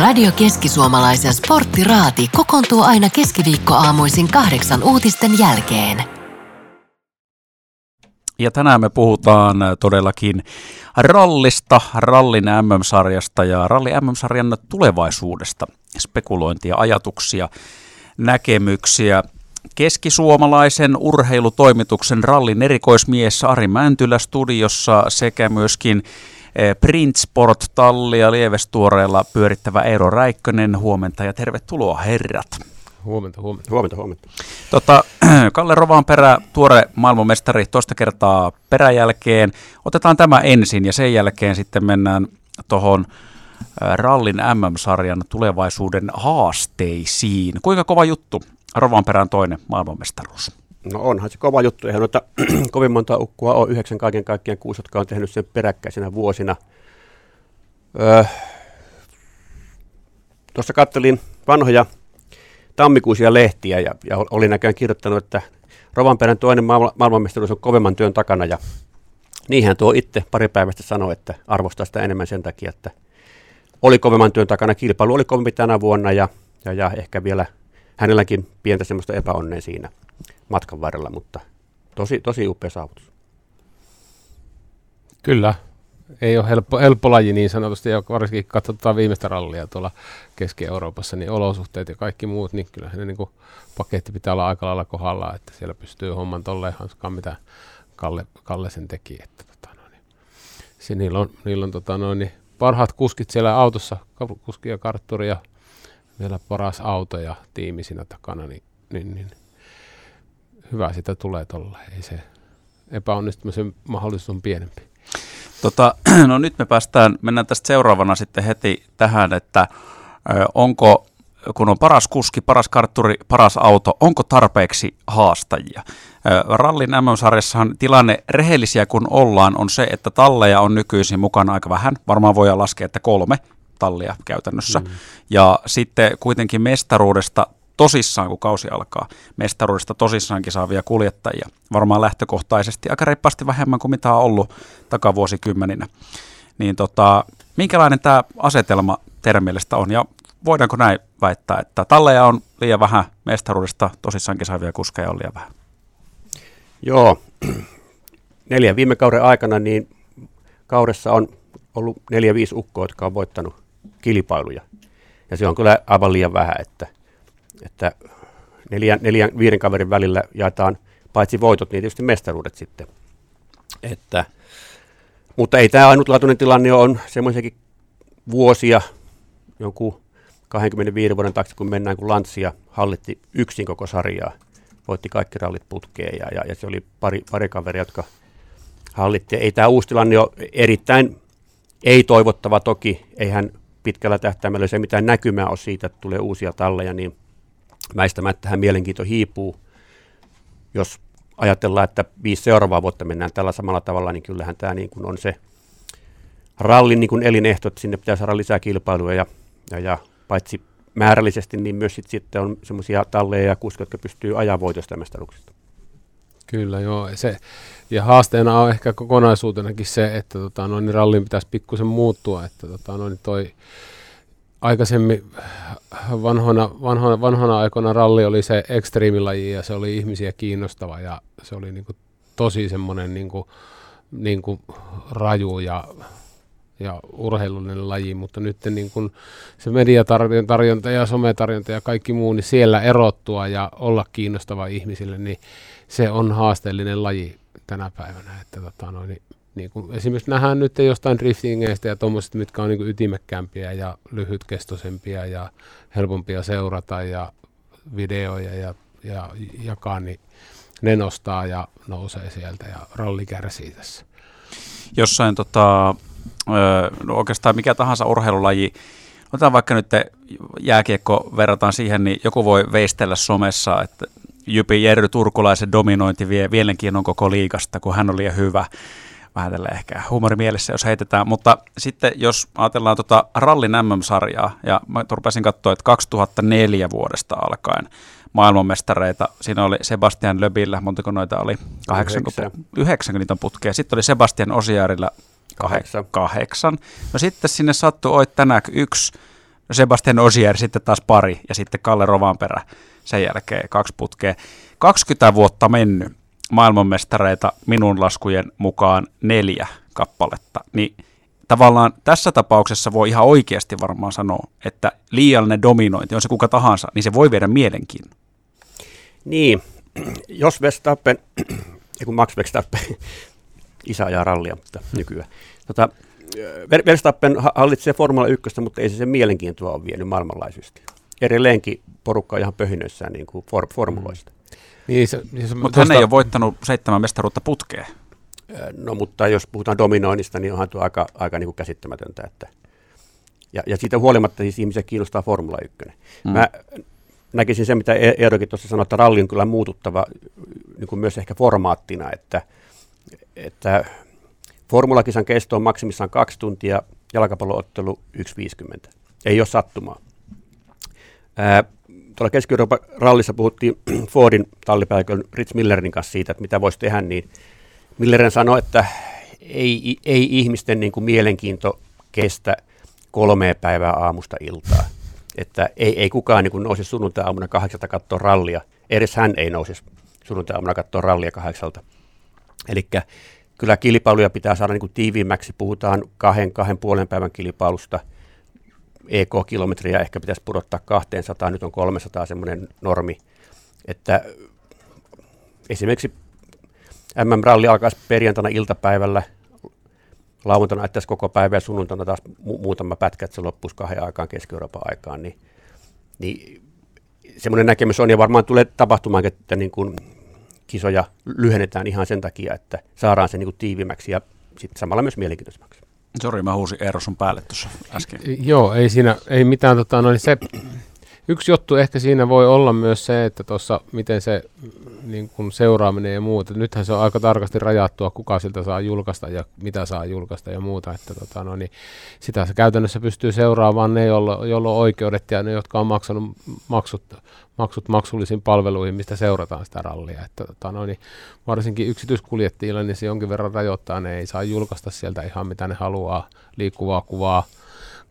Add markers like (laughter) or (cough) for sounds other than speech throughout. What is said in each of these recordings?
Radio Keski-Suomalaisen sporttiraati kokoontuu aina keskiviikkoaamuisin kahdeksan uutisten jälkeen. Ja tänään me puhutaan todellakin rallista, rallin MM-sarjasta ja ralli MM-sarjan tulevaisuudesta. Spekulointia, ajatuksia, näkemyksiä. Keskisuomalaisen urheilutoimituksen rallin erikoismies Ari Mäntylä studiossa sekä myöskin Eh, Printsport Tallia Lievestuoreella pyörittävä Eero Räikkönen. Huomenta ja tervetuloa herrat. Huomenta, huomenta. Huomenta, huomenta. Tota, (clears throat) Kalle Rovanperä, tuore maailmanmestari toista kertaa peräjälkeen. Otetaan tämä ensin ja sen jälkeen sitten mennään tuohon eh, rallin MM-sarjan tulevaisuuden haasteisiin. Kuinka kova juttu Rovanperän toinen maailmanmestaruus? No onhan se kova juttu. Eihän noita (clears throat) kovin monta ukkua on. Yhdeksän kaiken kaikkiaan kuusi, jotka on tehnyt sen peräkkäisenä vuosina. Öö, Tuossa kattelin vanhoja tammikuisia lehtiä ja, ja oli näköjään kirjoittanut, että Rovanperän toinen maailma, maailmanmestaruus on kovemman työn takana. Ja niinhän tuo itse pari päivästä sanoi, että arvostaa sitä enemmän sen takia, että oli kovemman työn takana. Kilpailu oli kovempi tänä vuonna ja, ja, ja ehkä vielä hänelläkin pientä semmoista epäonnea siinä matkan varrella, mutta tosi, tosi upea saavutus. Kyllä, ei ole helppo, helppo laji niin sanotusti, ja varsinkin katsotaan viimeistä rallia tuolla Keski-Euroopassa, niin olosuhteet ja kaikki muut, niin kyllä ne niin kuin, paketti pitää olla aika lailla kohdalla, että siellä pystyy homman tolleen hanskaan, mitä Kalle, Kalle sen teki. Että, tota, no, niin, se, niillä on, niillä on tota, no, niin, parhaat kuskit siellä autossa, kuski ja kartturi ja vielä paras auto ja tiimi siinä takana, niin, niin, niin hyvä sitä tulee tuolla. Ei se epäonnistumisen mahdollisuus on pienempi. Tota, (clears throat) no nyt me päästään, mennään tästä seuraavana sitten heti tähän, että onko, kun on paras kuski, paras kartturi, paras auto, onko tarpeeksi haastajia? Rallin MM-sarjassahan tilanne rehellisiä kun ollaan on se, että talleja on nykyisin mukana aika vähän, varmaan voidaan laskea, että kolme tallia käytännössä. Mm. Ja sitten kuitenkin mestaruudesta tosissaan, kun kausi alkaa. Mestaruudesta tosissaankin saavia kuljettajia. Varmaan lähtökohtaisesti aika reippaasti vähemmän kuin mitä on ollut takavuosikymmeninä. Niin tota, minkälainen tämä asetelma teidän mielestä on? Ja voidaanko näin väittää, että talleja on liian vähän, mestaruudesta tosissaankin saavia kuskeja on liian vähän? Joo, (clears throat) neljän viime kauden aikana niin kaudessa on ollut neljä viisi ukkoa, jotka on voittanut kilpailuja. Ja se on kyllä aivan liian vähän, että – että neljän, neljän, viiden kaverin välillä jaetaan paitsi voitot, niin tietysti mestaruudet sitten. Että, mutta ei tämä ainutlaatuinen tilanne on semmoisiakin vuosia, jonkun 25 vuoden taakse, kun mennään, kun Lantsia hallitti yksin koko sarjaa, voitti kaikki rallit putkeen ja, ja, ja se oli pari, pari kaveria, jotka hallitti. Ei tämä uusi tilanne ole erittäin ei-toivottava toki, eihän pitkällä tähtäimellä se mitään näkymää ole siitä, että tulee uusia talleja, niin väistämättähän mielenkiinto hiipuu. Jos ajatellaan, että viisi seuraavaa vuotta mennään tällä samalla tavalla, niin kyllähän tämä niin kuin on se rallin niin kuin elinehto, että sinne pitää saada lisää kilpailuja ja, ja, ja paitsi määrällisesti, niin myös sit, on semmoisia talleja ja kuskoja, jotka pystyy ajaa voitosta mestaruuksista. Kyllä joo, se, ja haasteena on ehkä kokonaisuutenakin se, että tota, noin, niin rallin pitäisi pikkusen muuttua, että tota, noin, toi aikaisemmin vanhoina, vanhoina, vanhoina aikoina ralli oli se ekstriimilaji ja se oli ihmisiä kiinnostava ja se oli niin kuin tosi semmoinen niin kuin, niin kuin raju ja, ja urheilullinen laji, mutta nyt niin kuin se mediatarjonta ja sometarjonta ja kaikki muu, niin siellä erottua ja olla kiinnostava ihmisille, niin se on haasteellinen laji tänä päivänä. Että tota, noin, niin niin kuin esimerkiksi nähdään nyt jostain driftingeistä ja tuommoisista, mitkä on niin ytimekkäämpiä ja lyhytkestoisempia ja helpompia seurata ja videoja ja, ja jakaa, niin ne nostaa ja nousee sieltä ja ralli kärsii tässä. Jossain tota, no oikeastaan mikä tahansa urheilulaji, otetaan vaikka nyt jääkiekko verrataan siihen, niin joku voi veistellä somessa, että Jypi Jerry Turkulaisen dominointi vie mielenkiinnon koko liikasta, kun hän oli hyvä vähän tällä ehkä huumorimielessä, jos heitetään. Mutta sitten jos ajatellaan tota rallin MM-sarjaa, ja mä rupesin katsoa, että 2004 vuodesta alkaen maailmanmestareita, siinä oli Sebastian Löbillä, montako noita oli? Kahdeksan, yhdeksän niitä on putkea. Sitten oli Sebastian Osiarilla kahdeksan. kahdeksan. No sitten sinne sattui Oit tänään yksi, Sebastian Osier sitten taas pari ja sitten Kalle Rovanperä sen jälkeen kaksi putkea. 20 vuotta mennyt maailmanmestareita minun laskujen mukaan neljä kappaletta, niin tavallaan tässä tapauksessa voi ihan oikeasti varmaan sanoa, että liiallinen dominointi, on se kuka tahansa, niin se voi viedä mielenkiinnon. Niin, (clears throat) jos Verstappen, (clears throat) kun Max Verstappen, (laughs) isä ajaa rallia, mutta nykyään, tota, Verstappen hallitsee Formula 1, mutta ei se sen mielenkiintoa ole vienyt maailmanlaajuisesti. Edelleenkin porukka on ihan pöhinöissään niin kuin for, formuloista. Niin, se, se, mutta hän ei ole voittanut seitsemän mestaruutta putkeen. No mutta jos puhutaan dominoinnista, niin onhan tuo aika, aika niin kuin käsittämätöntä. Että ja, ja siitä huolimatta siis ihmisiä kiinnostaa Formula 1. Mm. Mä näkisin se, mitä e- Eerokin tuossa sanoi, että ralli on kyllä muututtava niin kuin myös ehkä formaattina, että, että formulakisan kesto on maksimissaan kaksi tuntia, jalkapalloottelu 1.50. Ei ole sattumaa. Tuolla Keski-Euroopan rallissa puhuttiin (clears throat) Fordin tallipäällikön Rich Millerin kanssa siitä, että mitä voisi tehdä, niin Millerin sanoi, että ei, ei ihmisten niin kuin mielenkiinto kestä kolmea päivää aamusta iltaa. Että ei, ei kukaan niin nouse sunnuntai-aamuna kahdeksalta katsoa rallia. Edes hän ei nousisi sunnuntai-aamuna katsoa rallia kahdeksalta. Eli kyllä kilpailuja pitää saada niin kuin tiiviimmäksi. Puhutaan kahden, kahden puolen päivän kilpailusta. EK-kilometriä ehkä pitäisi pudottaa 200, nyt on 300 semmoinen normi. Että esimerkiksi MM-ralli alkaisi perjantaina iltapäivällä, lauantaina ajattaisi koko päivä ja sunnuntaina taas mu- muutama pätkä, että se loppuisi kahden aikaan Keski-Euroopan aikaan, niin, niin semmoinen näkemys on ja varmaan tulee tapahtumaan, että niin kuin kisoja lyhennetään ihan sen takia, että saadaan se niin kuin tiivimmäksi ja sitten samalla myös mielenkiintoisemmaksi. Sori, mä huusin Eero sun päälle tuossa äsken. Joo, ei siinä, ei mitään, tota, no, niin se, Yksi juttu ehkä siinä voi olla myös se, että tuossa miten se niin kun seuraaminen ja muuta. Nythän se on aika tarkasti rajattua, kuka siltä saa julkaista ja mitä saa julkaista ja muuta. Että tota, no niin, sitä se käytännössä pystyy seuraamaan ne, joilla, joilla on oikeudet ja ne, jotka on maksanut maksut, maksut maksullisiin palveluihin, mistä seurataan sitä rallia. Että tota, no niin, varsinkin yksityiskuljettajilla niin se jonkin verran rajoittaa. Ne ei saa julkaista sieltä ihan mitä ne haluaa, liikkuvaa kuvaa,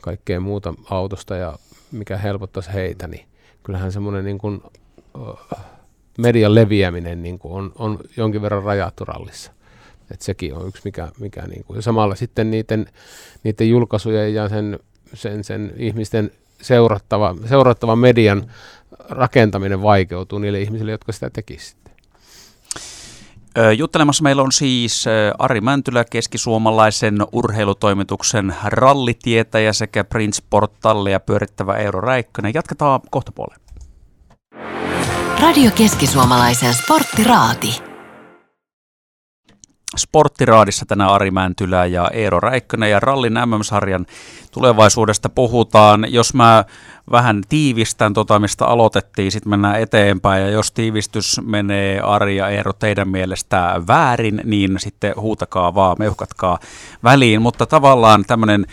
kaikkea muuta autosta ja mikä helpottaisi heitä, niin kyllähän semmoinen niin kuin, median leviäminen niin kuin on, on jonkin verran rajattu rallissa. Et sekin on yksi, mikä, mikä niin kuin, ja samalla sitten niiden, niiden julkaisujen ja sen, sen, sen ihmisten seurattava, seurattava median rakentaminen vaikeutuu niille ihmisille, jotka sitä tekisivät. Juttelemassa meillä on siis Ari Mäntylä, keskisuomalaisen urheilutoimituksen rallitietäjä sekä Prince Portallia pyörittävä Eero Räikkönen. Jatketaan kohta puoleen. Radio Keskisuomalaisen sporttiraati. Sporttiraadissa tänään Ari Mäntylä ja Eero Räikkönen ja Rallin MM-sarjan tulevaisuudesta puhutaan. Jos mä vähän tiivistän tota, mistä aloitettiin, sitten mennään eteenpäin. Ja jos tiivistys menee Ari ja Eero teidän mielestä väärin, niin sitten huutakaa vaan, meuhkatkaa väliin. Mutta tavallaan tämmöinen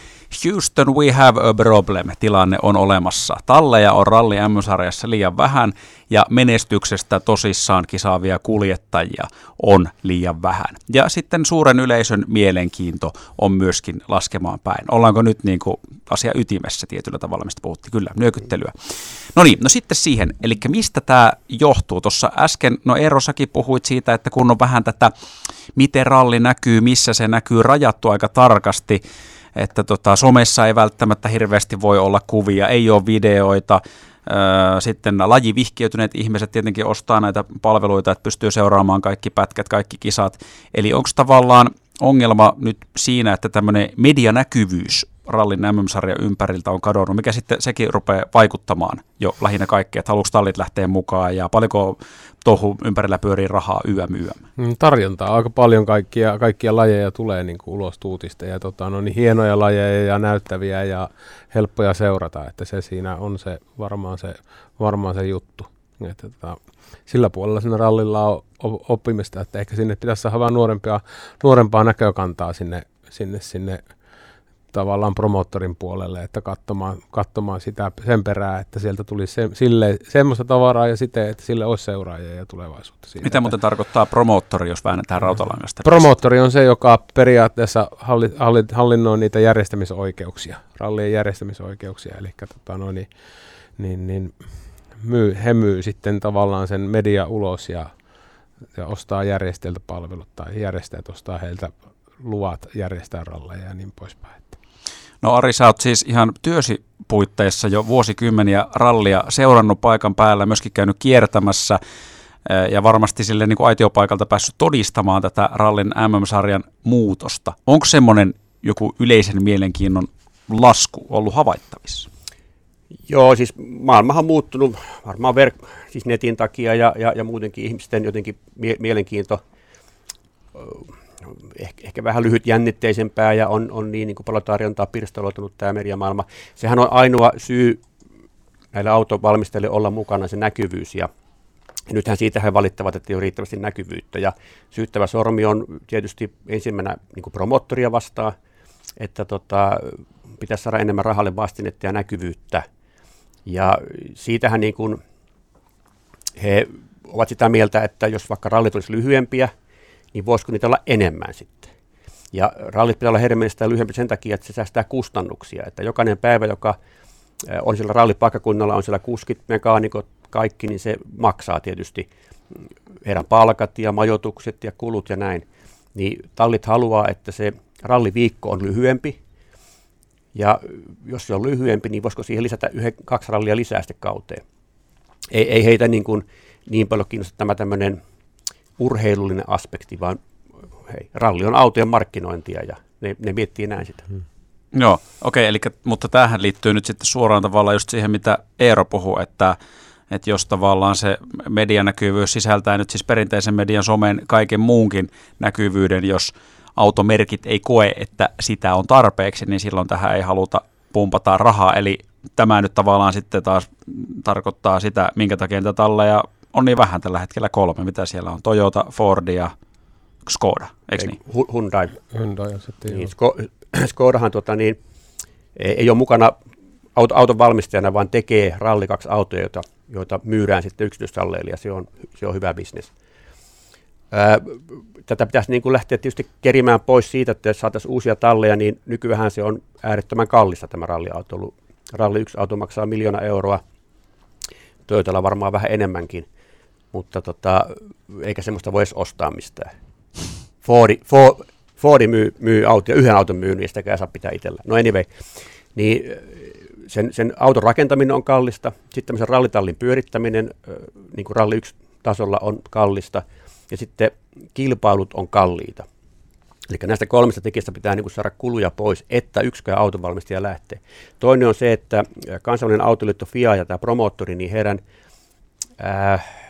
Houston, we have a problem. Tilanne on olemassa. Talleja on ralli M-sarjassa liian vähän ja menestyksestä tosissaan kisaavia kuljettajia on liian vähän. Ja sitten suuren yleisön mielenkiinto on myöskin laskemaan päin. Ollaanko nyt niin kuin asia ytimessä tietyllä tavalla, mistä puhuttiin? Kyllä, nyökyttelyä. No niin, no sitten siihen, eli mistä tämä johtuu? Tuossa äsken, no Eero, säkin puhuit siitä, että kun on vähän tätä, miten ralli näkyy, missä se näkyy, rajattu aika tarkasti, että tota, somessa ei välttämättä hirveästi voi olla kuvia, ei ole videoita, sitten lajivihkiytyneet ihmiset tietenkin ostaa näitä palveluita, että pystyy seuraamaan kaikki pätkät, kaikki kisat. Eli onko tavallaan ongelma nyt siinä, että tämmöinen medianäkyvyys rallin MM-sarjan ympäriltä on kadonnut, mikä sitten sekin rupeaa vaikuttamaan jo lähinnä kaikkea, että haluatko tallit lähteä mukaan ja paljonko touhu ympärillä pyörii rahaa YM YM. Mm, tarjontaa aika paljon kaikkia, kaikkia lajeja tulee niin kuin ulos tuutista ja tota, no niin hienoja lajeja ja näyttäviä ja helppoja seurata, että se siinä on se varmaan se, varmaan se juttu. Että, tota, sillä puolella siinä rallilla on oppimista, että ehkä sinne pitäisi saada vähän nuorempia, nuorempaa näkökantaa sinne, sinne, sinne tavallaan promoottorin puolelle, että katsomaan, katsomaan sitä sen perää, että sieltä tuli se, sille, semmoista tavaraa ja sitten, että sille olisi seuraajia ja tulevaisuutta. Siitä, Mitä muuten tarkoittaa promoottori, jos väännetään rautalangasta? Promoottori on se, joka periaatteessa halli, halli, hallinnoi niitä järjestämisoikeuksia, rallien järjestämisoikeuksia, eli tota, no, niin, niin, niin, myy, he myy sitten tavallaan sen media ulos ja, ja ostaa järjestäjiltä palvelut tai järjestäjät ostaa heiltä luvat järjestää ralleja ja niin poispäin. No Ari, sä oot siis ihan työsi puitteissa jo vuosikymmeniä rallia seurannut paikan päällä, myöskin käynyt kiertämässä eh, ja varmasti sille niin kuin aitiopaikalta päässyt todistamaan tätä rallin MM-sarjan muutosta. Onko semmoinen joku yleisen mielenkiinnon lasku ollut havaittavissa? Joo, siis maailmahan on muuttunut varmaan verk- siis netin takia ja, ja, ja muutenkin ihmisten jotenkin mie- mielenkiinto ehkä, ehkä vähän lyhyt jännitteisempää ja on, on niin, niin kuin paljon tarjontaa pirstaloitunut tämä mediamaailma. Sehän on ainoa syy näille autovalmistajille olla mukana se näkyvyys ja nythän siitä he valittavat, että ei ole riittävästi näkyvyyttä. Ja syyttävä sormi on tietysti ensimmäinen niin promottoria vastaan, että tota, pitäisi saada enemmän rahalle vastinetta ja näkyvyyttä. Ja siitähän niin kuin he ovat sitä mieltä, että jos vaikka rallit olisi lyhyempiä, niin voisiko niitä olla enemmän sitten. Ja rallit pitää olla hermeistä ja lyhyempi sen takia, että se säästää kustannuksia. Että jokainen päivä, joka on siellä rallipaikkakunnalla, on siellä kuskit, mekaanikot, kaikki, niin se maksaa tietysti heidän palkat ja majoitukset ja kulut ja näin. Niin tallit haluaa, että se ralliviikko on lyhyempi. Ja jos se on lyhyempi, niin voisiko siihen lisätä yhden, kaksi rallia lisää sitten kauteen. Ei, ei heitä niin, kuin, niin paljon kiinnosta tämä tämmöinen urheilullinen aspekti, vaan hei, ralli on autojen markkinointia ja ne, ne miettii näin sitä. Hmm. Joo, okei, okay, eli, mutta tähän liittyy nyt sitten suoraan tavallaan just siihen, mitä Eero puhuu, että, että jos tavallaan se medianäkyvyys sisältää nyt siis perinteisen median somen kaiken muunkin näkyvyyden, jos automerkit ei koe, että sitä on tarpeeksi, niin silloin tähän ei haluta pumpata rahaa, eli tämä nyt tavallaan sitten taas tarkoittaa sitä, minkä takia tätä talleja on niin vähän tällä hetkellä kolme. Mitä siellä on? Toyota, Ford ja Skoda, eikö niin? Hyundai. Hyundai sitten niin, Sko, (clears throat) Skodahan tota, niin, ei ole mukana auto, auton valmistajana, vaan tekee Ralli 2 autoja, joita, joita myydään sitten yksityistalleille ja se on, se on hyvä bisnes. Tätä pitäisi niin kuin lähteä tietysti kerimään pois siitä, että jos saataisiin uusia talleja, niin nykyään se on äärettömän kallista tämä ralliauto. Ralli 1 auto maksaa miljoona euroa, Toyotalla varmaan vähän enemmänkin mutta tota, eikä semmoista voisi ostaa mistään. Fordi, For, Fordi myy, myy autoja, yhden auton myy, niin sitäkään saa pitää itsellä. No anyway, niin sen, sen auton rakentaminen on kallista, sitten tämmöisen rallitallin pyörittäminen, niin kuin ralli 1 tasolla on kallista, ja sitten kilpailut on kalliita. Eli näistä kolmesta tekijästä pitää niin kuin saada kuluja pois, että yksikään autonvalmistaja lähtee. Toinen on se, että kansainvälinen autoliitto FIA ja tämä promoottori, niin heidän äh,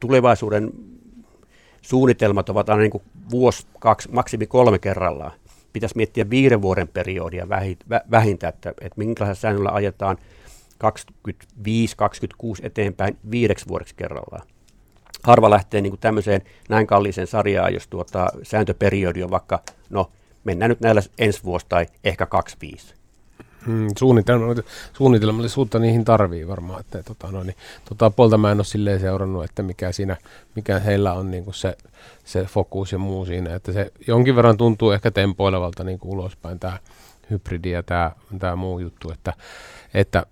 tulevaisuuden suunnitelmat ovat aina niin kuin vuosi, kaksi, maksimi kolme kerrallaan. Pitäisi miettiä viiden vuoden periodia vähintään, että, että minkälaisella säännöllä ajetaan 25-26 eteenpäin viideksi vuodeksi kerrallaan. Harva lähtee niin kuin tämmöiseen näin kalliiseen sarjaan, jos tuota, sääntöperiodi on vaikka, no mennään nyt näillä ensi vuosi tai ehkä 25. Hmm, suunnitelmallisuutta niihin tarvii varmaan. Että, tota, no, niin, tota, puolta mä en ole silleen seurannut, että mikä, siinä, mikä heillä on niin se, se fokus ja muu siinä. Että se jonkin verran tuntuu ehkä tempoilevalta niin kuin ulospäin tämä hybridi ja tämä, tämä muu juttu. Että, että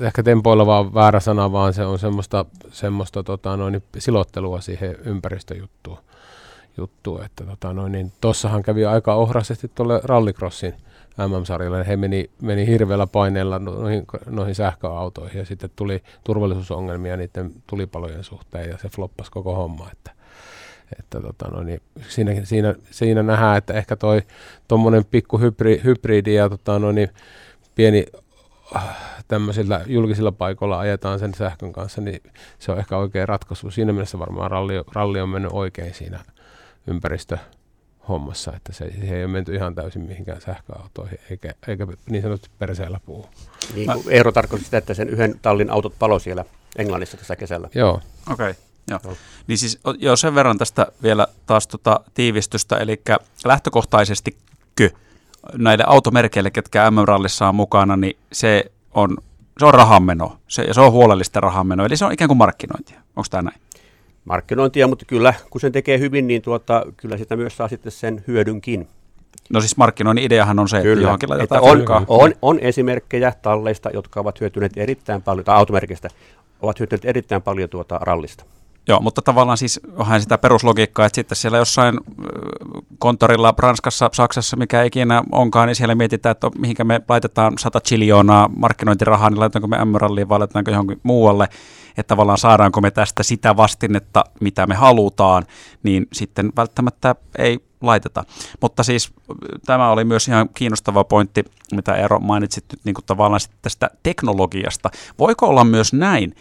ehkä tempoileva on väärä sana, vaan se on semmoista, semmoista tota, noin, silottelua siihen ympäristöjuttuun. Juttu, että tota, noin, niin tossahan kävi aika ohrasti tuolle rallycrossin MM-sarjalle. He meni, meni hirveällä paineella noihin, noihin sähköautoihin ja sitten tuli turvallisuusongelmia niiden tulipalojen suhteen ja se floppasi koko homma. Että, että tota, no niin, siinä, siinä, siinä, nähdään, että ehkä toi tuommoinen pikku hybri, hybridi ja tota, no niin, pieni äh, tämmöisillä julkisilla paikoilla ajetaan sen sähkön kanssa, niin se on ehkä oikea ratkaisu. Siinä mielessä varmaan ralli, ralli on mennyt oikein siinä ympäristö hommassa, että se, se ei ole menty ihan täysin mihinkään sähköautoihin, eikä, eikä niin sanotusti perseellä puu. Niin Eero tarkoitti sitä, että sen yhden tallin autot palo siellä Englannissa tässä kesällä. Joo. Okei. Okay. Joo. Niin siis jo sen verran tästä vielä taas tota tiivistystä, eli lähtökohtaisesti näille automerkeille, ketkä MM-rallissa on mukana, niin se on, se on rahanmeno, se, ja se on huolellista rahanmeno, eli se on ikään kuin markkinointia. Onko tämä näin? Markkinointia, mutta kyllä kun sen tekee hyvin, niin tuota, kyllä sitä myös saa sitten sen hyödynkin. No siis markkinoinnin ideahan on se, Kyllä, että johonkin laitetaan että on, on, on esimerkkejä talleista, jotka ovat hyötyneet erittäin paljon, tai automerkistä, ovat hyötyneet erittäin paljon tuota rallista. Joo, mutta tavallaan siis onhan sitä peruslogiikkaa, että sitten siellä jossain kontorilla Ranskassa, Saksassa, mikä ikinä onkaan, niin siellä mietitään, että mihinkä me laitetaan 100 chiljoonaa markkinointirahaa, niin laitetaanko me M-ralliin vai laitetaanko johonkin muualle, että tavallaan saadaanko me tästä sitä vastinetta, mitä me halutaan, niin sitten välttämättä ei laiteta. Mutta siis tämä oli myös ihan kiinnostava pointti, mitä Eero mainitsit nyt niin kuin tavallaan tästä teknologiasta. Voiko olla myös näin,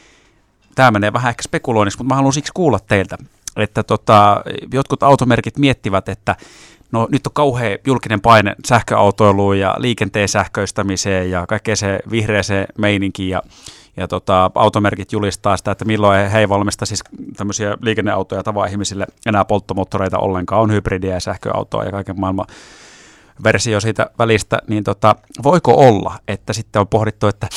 tämä menee vähän ehkä spekuloinniksi, mutta mä haluan siksi kuulla teiltä, että tota, jotkut automerkit miettivät, että no nyt on kauhean julkinen paine sähköautoiluun ja liikenteen sähköistämiseen ja kaikkeen se vihreäseen meininkiin ja, ja tota, automerkit julistaa sitä, että milloin he ei valmista siis tämmöisiä liikenneautoja tavan ihmisille enää polttomoottoreita ollenkaan, on hybridiä ja sähköautoa ja kaiken maailman versio siitä välistä, niin tota, voiko olla, että sitten on pohdittu, että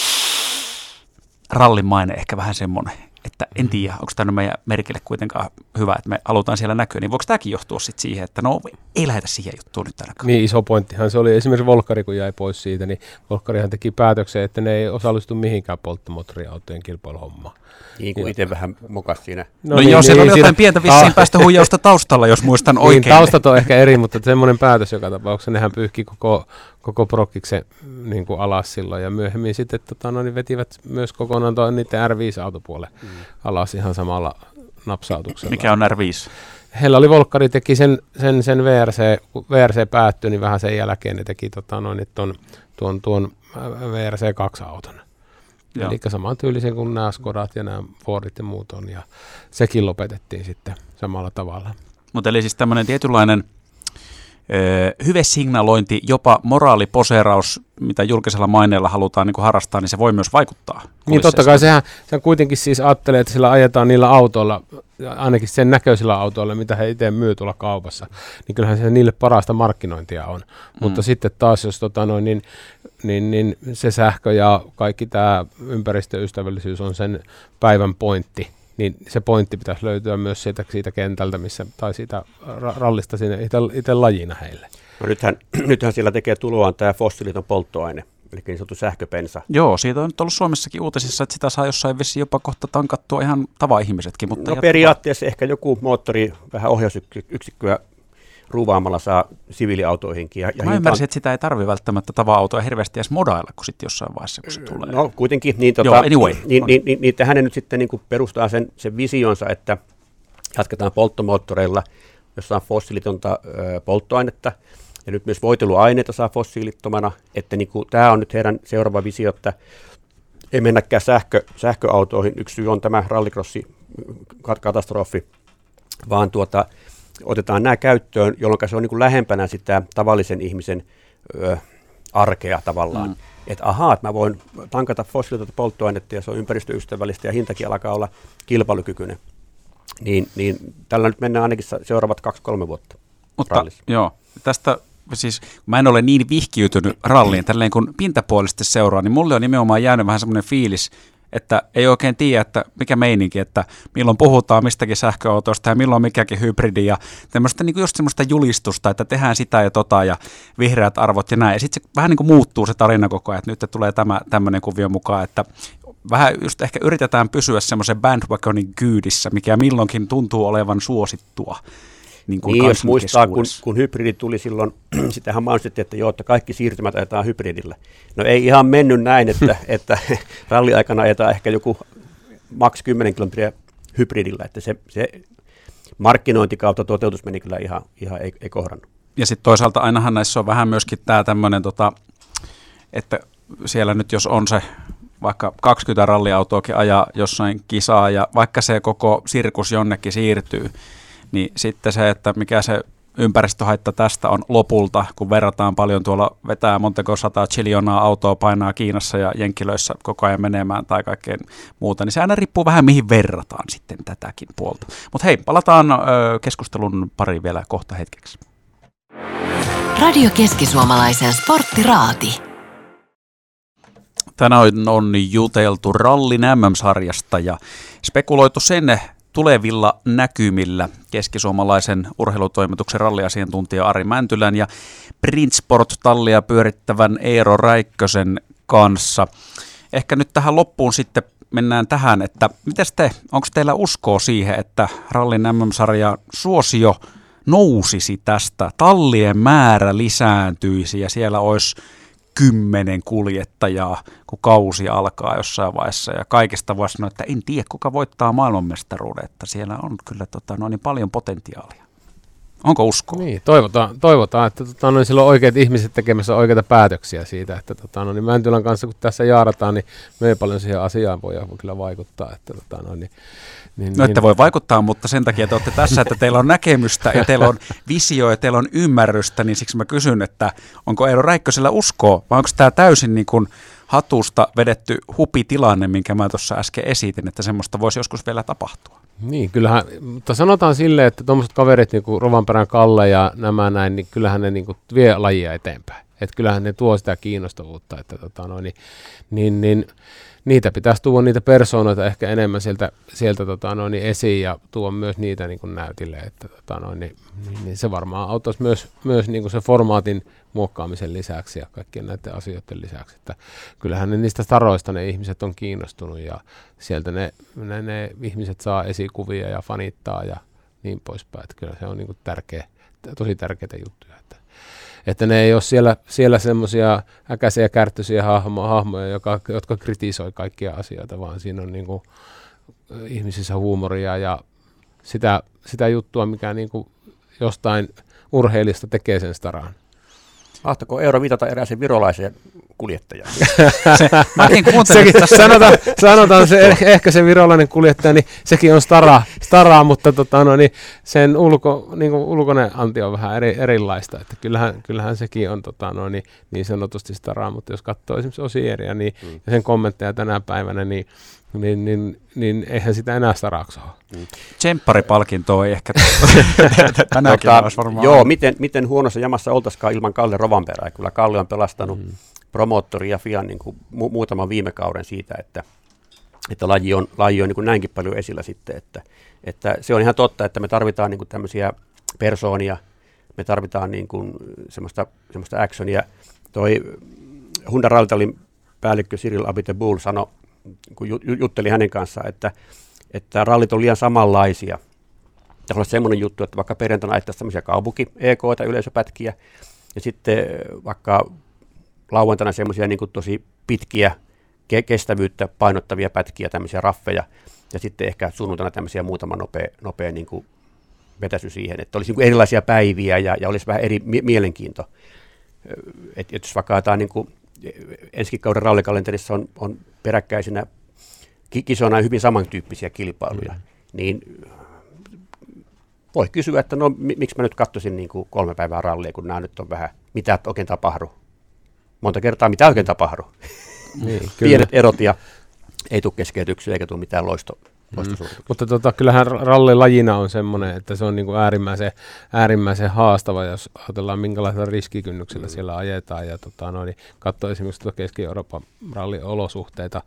rallin maine ehkä vähän semmoinen, että en mm. tiedä, onko tämä meidän merkille kuitenkaan hyvä, että me halutaan siellä näkyä, niin voiko tämäkin johtua sitten siihen, että no ei lähetä siihen juttuun nyt ainakaan. Niin iso pointtihan se oli esimerkiksi Volkari, kun jäi pois siitä, niin Volkarihan teki päätöksen, että ne ei osallistu mihinkään polttomoottoriautojen kilpailuhommaan. Niin kuin itse vähän mokas siinä. No, no niin, joo, siellä niin, oli jotain pientä vissiin päästä huijausta taustalla, jos muistan niin, oikein. Niin, taustat on ehkä eri, mutta semmoinen päätös joka tapauksessa, nehän pyyhki koko, koko prokkiksen niin kuin alas silloin, ja myöhemmin sitten tota, no, niin vetivät myös kokonaan tuon niiden R5-autopuolen mm. Alas ihan samalla napsautuksella. Mikä on R5? Heillä oli Volkkari teki sen, sen, sen VRC, kun VRC päättyi, niin vähän sen jälkeen ne teki tota, noin, tuon, tuon, tuon VRC2-auton. Joo. Eli saman tyylisen kuin nämä Skodat ja nämä Fordit ja muut on, ja sekin lopetettiin sitten samalla tavalla. Mutta eli siis tämmöinen tietynlainen hyvä signalointi, jopa moraaliposeeraus, mitä julkisella maineella halutaan niin kuin harrastaa, niin se voi myös vaikuttaa. Niin totta kai, sehän, sehän kuitenkin siis ajattelee, että sillä ajetaan niillä autoilla, ainakin sen näköisillä autoilla, mitä he itse myy tuolla kaupassa, niin kyllähän se niille parasta markkinointia on. Mm. Mutta sitten taas, jos tota noin, niin, niin, niin se sähkö ja kaikki tämä ympäristöystävällisyys on sen päivän pointti, niin se pointti pitäisi löytyä myös siitä, siitä kentältä, missä, tai siitä rallista sinne itse, itse lajina heille. No nythän, (clears throat) nythän siellä tekee tuloaan tämä fossiiliton polttoaine, eli niin sanottu sähköpensa. Joo, siitä on nyt ollut Suomessakin uutisissa, että sitä saa jossain vissi jopa kohta tankattua ihan tava-ihmisetkin. Mutta no periaatteessa ehkä joku moottori, vähän ohjausyksikköä ruuvaamalla saa siviiliautoihinkin. Ja, ja Mä ymmärsin, että sitä ei tarvi välttämättä tava-autoa hirveästi edes modailla, kun sitten jossain vaiheessa, kun se tulee. No kuitenkin, niin, tota, Joo, anyway. niin, niin, niin, niin hänen nyt sitten niin kuin perustaa sen, sen visionsa, että jatketaan polttomoottoreilla, jossa on fossiilitonta ö, polttoainetta, ja nyt myös voiteluaineita saa fossiilittomana, että niin kuin, tämä on nyt heidän seuraava visio, että ei mennäkään sähkö, sähköautoihin. Yksi syy on tämä rallycrossi katastrofi, vaan tuota, otetaan nämä käyttöön, jolloin se on niin kuin lähempänä sitä tavallisen ihmisen ö, arkea tavallaan. Mm. Että ahaa, että mä voin tankata fossiilitonta polttoainetta ja se on ympäristöystävällistä ja hintakin alkaa olla kilpailukykyinen. Niin, niin tällä nyt mennään ainakin seuraavat kaksi-kolme vuotta. Mutta rallissa. joo, tästä siis mä en ole niin vihkiytynyt ralliin, tälleen kun pintapuolisesti seuraa, niin mulle on nimenomaan jäänyt vähän semmoinen fiilis, että ei oikein tiedä, että mikä meininki, että milloin puhutaan mistäkin sähköautosta ja milloin mikäkin hybridi ja tämmöistä niin just semmoista julistusta, että tehdään sitä ja tota ja vihreät arvot ja näin. Ja sitten se vähän niin kuin muuttuu se tarina koko ajan, että nyt tulee tämä tämmöinen kuvio mukaan, että vähän just ehkä yritetään pysyä semmoisen bandwagonin kyydissä, mikä milloinkin tuntuu olevan suosittua niin, kuin niin jos muistaa, kun, kun hybridi tuli silloin, (clears throat) sitähän mainittiin, että joo, että kaikki siirtymät ajetaan hybridillä. No ei ihan mennyt näin, että, (laughs) että (laughs) ralliaikana ajetaan ehkä joku maks 10 kilometriä hybridillä, että se, se markkinointi kautta toteutus meni kyllä ihan, ihan ei, ei kohdannut. Ja sitten toisaalta ainahan näissä on vähän myöskin tämä tämmöinen, tota, että siellä nyt jos on se vaikka 20 ralliautoakin ajaa jossain kisaa ja vaikka se koko sirkus jonnekin siirtyy, niin sitten se, että mikä se ympäristöhaitta tästä on lopulta, kun verrataan paljon tuolla vetää montako sata chiljonaa autoa painaa Kiinassa ja Jenkilöissä koko ajan menemään tai kaikkeen muuta, niin se aina riippuu vähän mihin verrataan sitten tätäkin puolta. Mutta hei, palataan ö, keskustelun pari vielä kohta hetkeksi. Radio Keski-Suomalaisen sporttiraati. Tänään on juteltu rallin MM-sarjasta ja spekuloitu sen tulevilla näkymillä keskisuomalaisen urheilutoimituksen ralliasiantuntija Ari Mäntylän ja Printsport-tallia pyörittävän Eero Räikkösen kanssa. Ehkä nyt tähän loppuun sitten mennään tähän, että miten te, onko teillä uskoa siihen, että rallin MM-sarjan suosio nousisi tästä, tallien määrä lisääntyisi ja siellä olisi kymmenen kuljettajaa, kun kausi alkaa jossain vaiheessa. Ja kaikesta voisi sanoa, että en tiedä, kuka voittaa maailmanmestaruuden, että siellä on kyllä tota, no niin paljon potentiaalia. Onko usko? Niin, toivotaan, toivotaan että tota, no, silloin oikeat ihmiset tekemässä oikeita päätöksiä siitä, että tota, no, niin Mäntylän kanssa kun tässä jaarataan, niin me ei paljon siihen asiaan voi kyllä vaikuttaa. Että, tota, no, niin, niin, no, että niin. voi vaikuttaa, mutta sen takia te olette tässä, että teillä on näkemystä ja teillä on visio ja teillä on ymmärrystä, niin siksi mä kysyn, että onko Eero Räikkösellä uskoa vai onko tämä täysin niin kuin hatusta vedetty hupitilanne, minkä mä tuossa äsken esitin, että semmoista voisi joskus vielä tapahtua? Niin, kyllähän, mutta sanotaan silleen, että tuommoiset kaverit, niin kuin Rovanperän Kalle ja nämä näin, niin kyllähän ne niin kuin vie lajia eteenpäin. Että kyllähän ne tuo sitä kiinnostavuutta, että tota, no, niin, niin, niin niitä pitäisi tuoda niitä persoonoita ehkä enemmän sieltä, sieltä tota, noin, niin esiin ja tuoda myös niitä niin kuin näytille, että tota, noin, niin, niin, niin, se varmaan auttaisi myös, myös niin kuin se formaatin muokkaamisen lisäksi ja kaikkien näiden asioiden lisäksi, että kyllähän ne niistä staroista ne ihmiset on kiinnostunut ja sieltä ne, ne, ne ihmiset saa esikuvia ja fanittaa ja niin poispäin, että kyllä se on niin kuin tärkeä, tosi tärkeitä juttuja. Että ne ei ole siellä, siellä semmoisia äkäisiä kärttöisiä hahmo, hahmoja, joka, jotka kritisoi kaikkia asioita, vaan siinä on niin kuin, ihmisissä huumoria ja sitä, sitä juttua, mikä niin kuin jostain urheilista tekee sen staraan. Mahtako euro viitata erääseen virolaiseen kuljettajaan? (laughs) se, sekin, sanotaan, sanotaan se, ehkä, ehkä se virolainen kuljettaja, niin sekin on stara, stara mutta tota, no, niin sen ulko, niin kuin ulkoinen anti on vähän eri, erilaista. Että kyllähän, kyllähän sekin on tota, no, niin, niin sanotusti stara, mutta jos katsoo esimerkiksi Osieria niin, mm. ja sen kommentteja tänä päivänä, niin niin, niin, niin eihän sitä enää staraksi ole. Mm. Tsempparipalkinto ei ehkä (laughs) tänäkin tota, varmaan. Joo, miten, miten huonossa jamassa oltaisikaan ilman Kalle Rovanperää. Kyllä Kalle on pelastanut mm. Promoottori ja Fian niin kuin mu- muutaman viime kauden siitä, että, että laji on, laji on niin kuin näinkin paljon esillä sitten. Että, että se on ihan totta, että me tarvitaan niin kuin tämmöisiä persoonia, me tarvitaan niin kuin semmoista, semmoista actionia. Toi Honda Raltalin päällikkö Cyril Abiteboul sanoi kun juttelin hänen kanssaan, että, että rallit on liian samanlaisia. Tässä on semmoinen juttu, että vaikka perjantaina ajettaisiin tämmöisiä kaupunki EK tai yleisöpätkiä, ja sitten vaikka lauantaina semmoisia niin tosi pitkiä ke- kestävyyttä painottavia pätkiä, tämmöisiä raffeja, ja sitten ehkä sunnuntaina tämmöisiä muutama nopea, nopea niin kuin vetäsy siihen, että olisi niin erilaisia päiviä ja, ja olisi vähän eri mie- mielenkiinto. Että et jos vaikka jotain niin kuin ensi kauden rallikalenterissa on, on peräkkäisinä kisoina hyvin samantyyppisiä kilpailuja, mm. niin voi kysyä, että no miksi mä nyt katsoisin niin kuin kolme päivää rallia, kun nämä nyt on vähän, mitä oikein tapahdu. Monta kertaa mitä oikein tapahdu. Niin, (laughs) Pienet erot ja ei tule keskeytyksiä eikä tule mitään loisto, Mm. Mutta tota, kyllähän rallilajina on semmoinen, että se on niin kuin äärimmäisen, äärimmäisen haastava, jos ajatellaan minkälaisella riskikynnyksellä mm. siellä ajetaan. Ja tota, no, niin katsoo esimerkiksi tuota Keski-Euroopan ralliolosuhteita,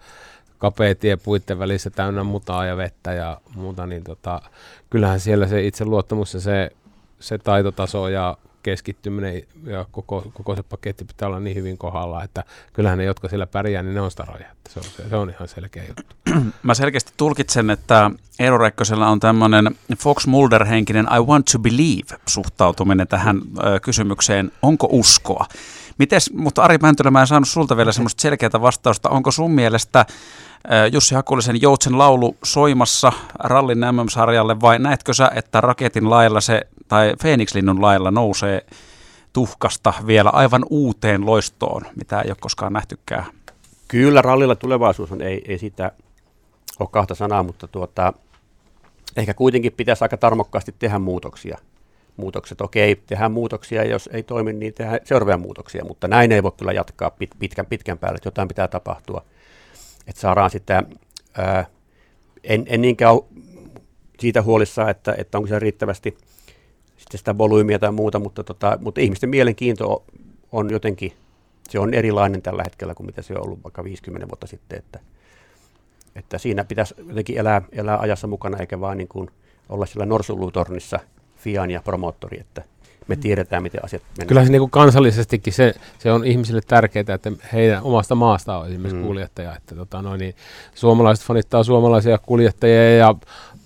kapea tie puitten välissä täynnä mutaa ja vettä ja muuta, niin tota, kyllähän siellä se itseluottamus ja se, se taitotaso ja keskittyminen ja koko, koko se paketti pitää olla niin hyvin kohdalla, että kyllähän ne, jotka siellä pärjää, niin ne on staroja. Että se, on, se on ihan selkeä juttu. (clears throat) Mä selkeästi tulkitsen, että Eero Räikkösellä on tämmöinen Fox Mulder-henkinen I want to believe suhtautuminen tähän ö, kysymykseen, onko uskoa. Mites, mutta Ari Mäntylä, mä en saanut sulta vielä semmoista selkeää vastausta. Onko sun mielestä Jussi Hakulisen Joutsen laulu soimassa rallin MM-sarjalle vai näetkö sä, että raketin lailla se, tai Phoenix-linnun lailla nousee tuhkasta vielä aivan uuteen loistoon, mitä ei ole koskaan nähtykään? Kyllä, rallilla tulevaisuus on, ei, ei sitä ole kahta sanaa, mutta tuota, ehkä kuitenkin pitäisi aika tarmokkaasti tehdä muutoksia. Muutokset, okei, tehdään muutoksia, jos ei toimi, niin tehdään seuraavia muutoksia, mutta näin ei voi kyllä jatkaa pit, pitkän, pitkän päälle, että jotain pitää tapahtua että saadaan sitä, ää, en, en niinkään siitä huolissaan, että, että onko se riittävästi sitten sitä volyymiä tai muuta, mutta, tota, mutta ihmisten mielenkiinto on jotenkin, se on erilainen tällä hetkellä kuin mitä se on ollut vaikka 50 vuotta sitten, että, että siinä pitäisi jotenkin elää, elää ajassa mukana eikä vaan niin kuin olla sillä norsulutornissa fian ja promoottori, että me tiedetään, miten asiat menevät. Kyllä se niin kuin kansallisestikin se, se on ihmisille tärkeää, että heidän omasta maasta on esimerkiksi mm. kuljettaja. Että tota, no niin, suomalaiset fanittaa suomalaisia kuljettajia ja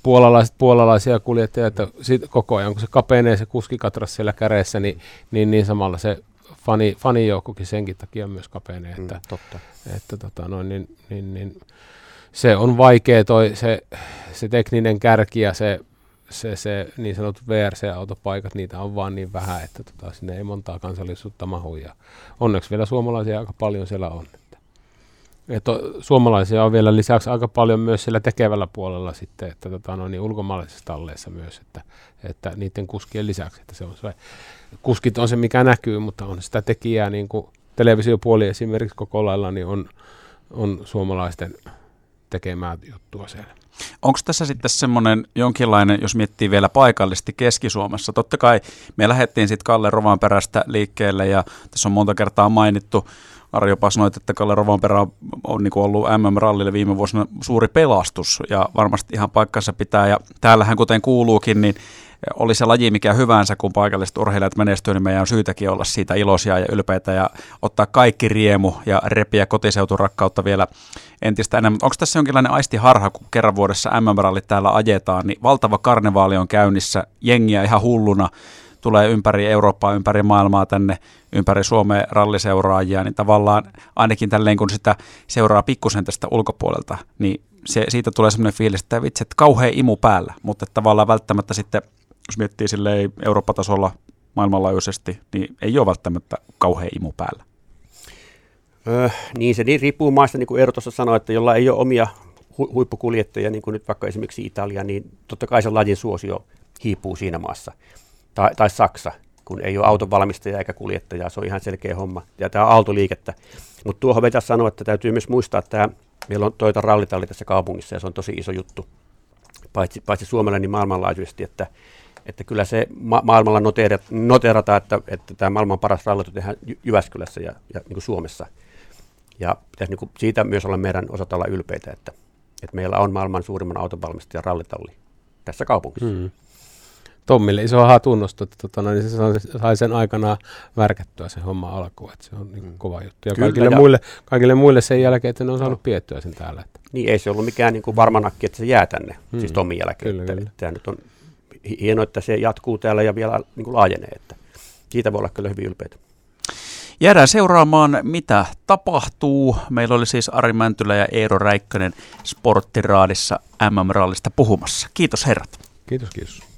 puolalaiset puolalaisia kuljettajia, että sit koko ajan kun se kapenee se kuskikatras siellä käreessä, niin, niin, niin samalla se fani, fanijoukkokin senkin takia myös kapenee. Että, mm, totta. Että, tota, no, niin, niin, niin, se on vaikea toi, se, se tekninen kärki ja se se, se niin sanotut VRC-autopaikat, niitä on vaan niin vähän, että tota, sinne ei montaa kansallisuutta mahu. Ja onneksi vielä suomalaisia aika paljon siellä on. Että, suomalaisia on vielä lisäksi aika paljon myös siellä tekevällä puolella sitten, että tota, no niin ulkomaalaisissa talleissa myös, että, että niiden kuskien lisäksi, että se on se, kuskit on se mikä näkyy, mutta on sitä tekijää niin kuin televisiopuoli esimerkiksi koko lailla, niin on, on suomalaisten tekemää juttua siellä. Onko tässä sitten semmoinen jonkinlainen, jos miettii vielä paikallisesti Keski-Suomessa, totta kai me lähdettiin sitten Kalle Rovanperästä liikkeelle ja tässä on monta kertaa mainittu, Arjo jopa sanoit, että Kalle Rovanperä on, on niin ollut MM-rallille viime vuosina suuri pelastus ja varmasti ihan paikkansa pitää. Ja täällähän kuten kuuluukin, niin oli se laji mikä hyvänsä, kun paikalliset urheilijat menestyy, niin meidän on syytäkin olla siitä iloisia ja ylpeitä ja ottaa kaikki riemu ja repiä kotiseuturakkautta vielä entistä enemmän. Onko tässä jonkinlainen aistiharha, kun kerran vuodessa MM-rallit täällä ajetaan, niin valtava karnevaali on käynnissä, jengiä ihan hulluna, tulee ympäri Eurooppaa, ympäri maailmaa tänne, ympäri Suomea ralliseuraajia, niin tavallaan ainakin tälleen kun sitä seuraa pikkusen tästä ulkopuolelta, niin se, siitä tulee semmoinen fiilis, että vitsi, että kauhean imu päällä, mutta tavallaan välttämättä sitten jos miettii silleen Eurooppa-tasolla maailmanlaajuisesti, niin ei ole välttämättä kauhean imu päällä. Öö, niin se niin riippuu maista, niin kuin Eero tuossa sanoi, että jolla ei ole omia hu- huippukuljettajia, niin kuin nyt vaikka esimerkiksi Italia, niin totta kai se lajin suosio hiipuu siinä maassa. Tai, tai Saksa, kun ei ole auton valmistaja eikä kuljettaja, se on ihan selkeä homma. Ja tämä on autoliikettä. Mutta tuohon vetäisi sanoa, että täytyy myös muistaa, että meillä on toita rallitalli tässä kaupungissa ja se on tosi iso juttu. Paitsi, paitsi Suomella, niin maailmanlaajuisesti, että että kyllä se ma- maailmalla noteerata, että, että tämä maailman paras rallit tehdään Jyväskylässä ja, ja niin kuin Suomessa. Ja pitäisi niin kuin siitä myös olla meidän osata olla ylpeitä, että, että meillä on maailman suurimman autonvalmistajan rallitalli tässä kaupungissa. Mm. Tommille iso hatunnosto, että tota, no, niin se sai sen aikana värkättyä se homma alkuun, että se on niin mm. kova juttu. Ja Kyllä, kaikille, ja muille, kaikille muille sen jälkeen, että ne on saanut no. piettyä sen täällä. Että. Niin, ei se ollut mikään niin kuin varmanakki, että se jää tänne, mm. siis Tommin jälkeen. Kyllä, että, kyllä. Tämä nyt on hienoa, että se jatkuu täällä ja vielä niin kuin laajenee. Että siitä voi olla kyllä hyvin ylpeitä. Jäädään seuraamaan, mitä tapahtuu. Meillä oli siis Ari Mäntylä ja Eero Räikkönen Sporttiraadissa MM-rallista puhumassa. Kiitos herrat. Kiitos, kiitos.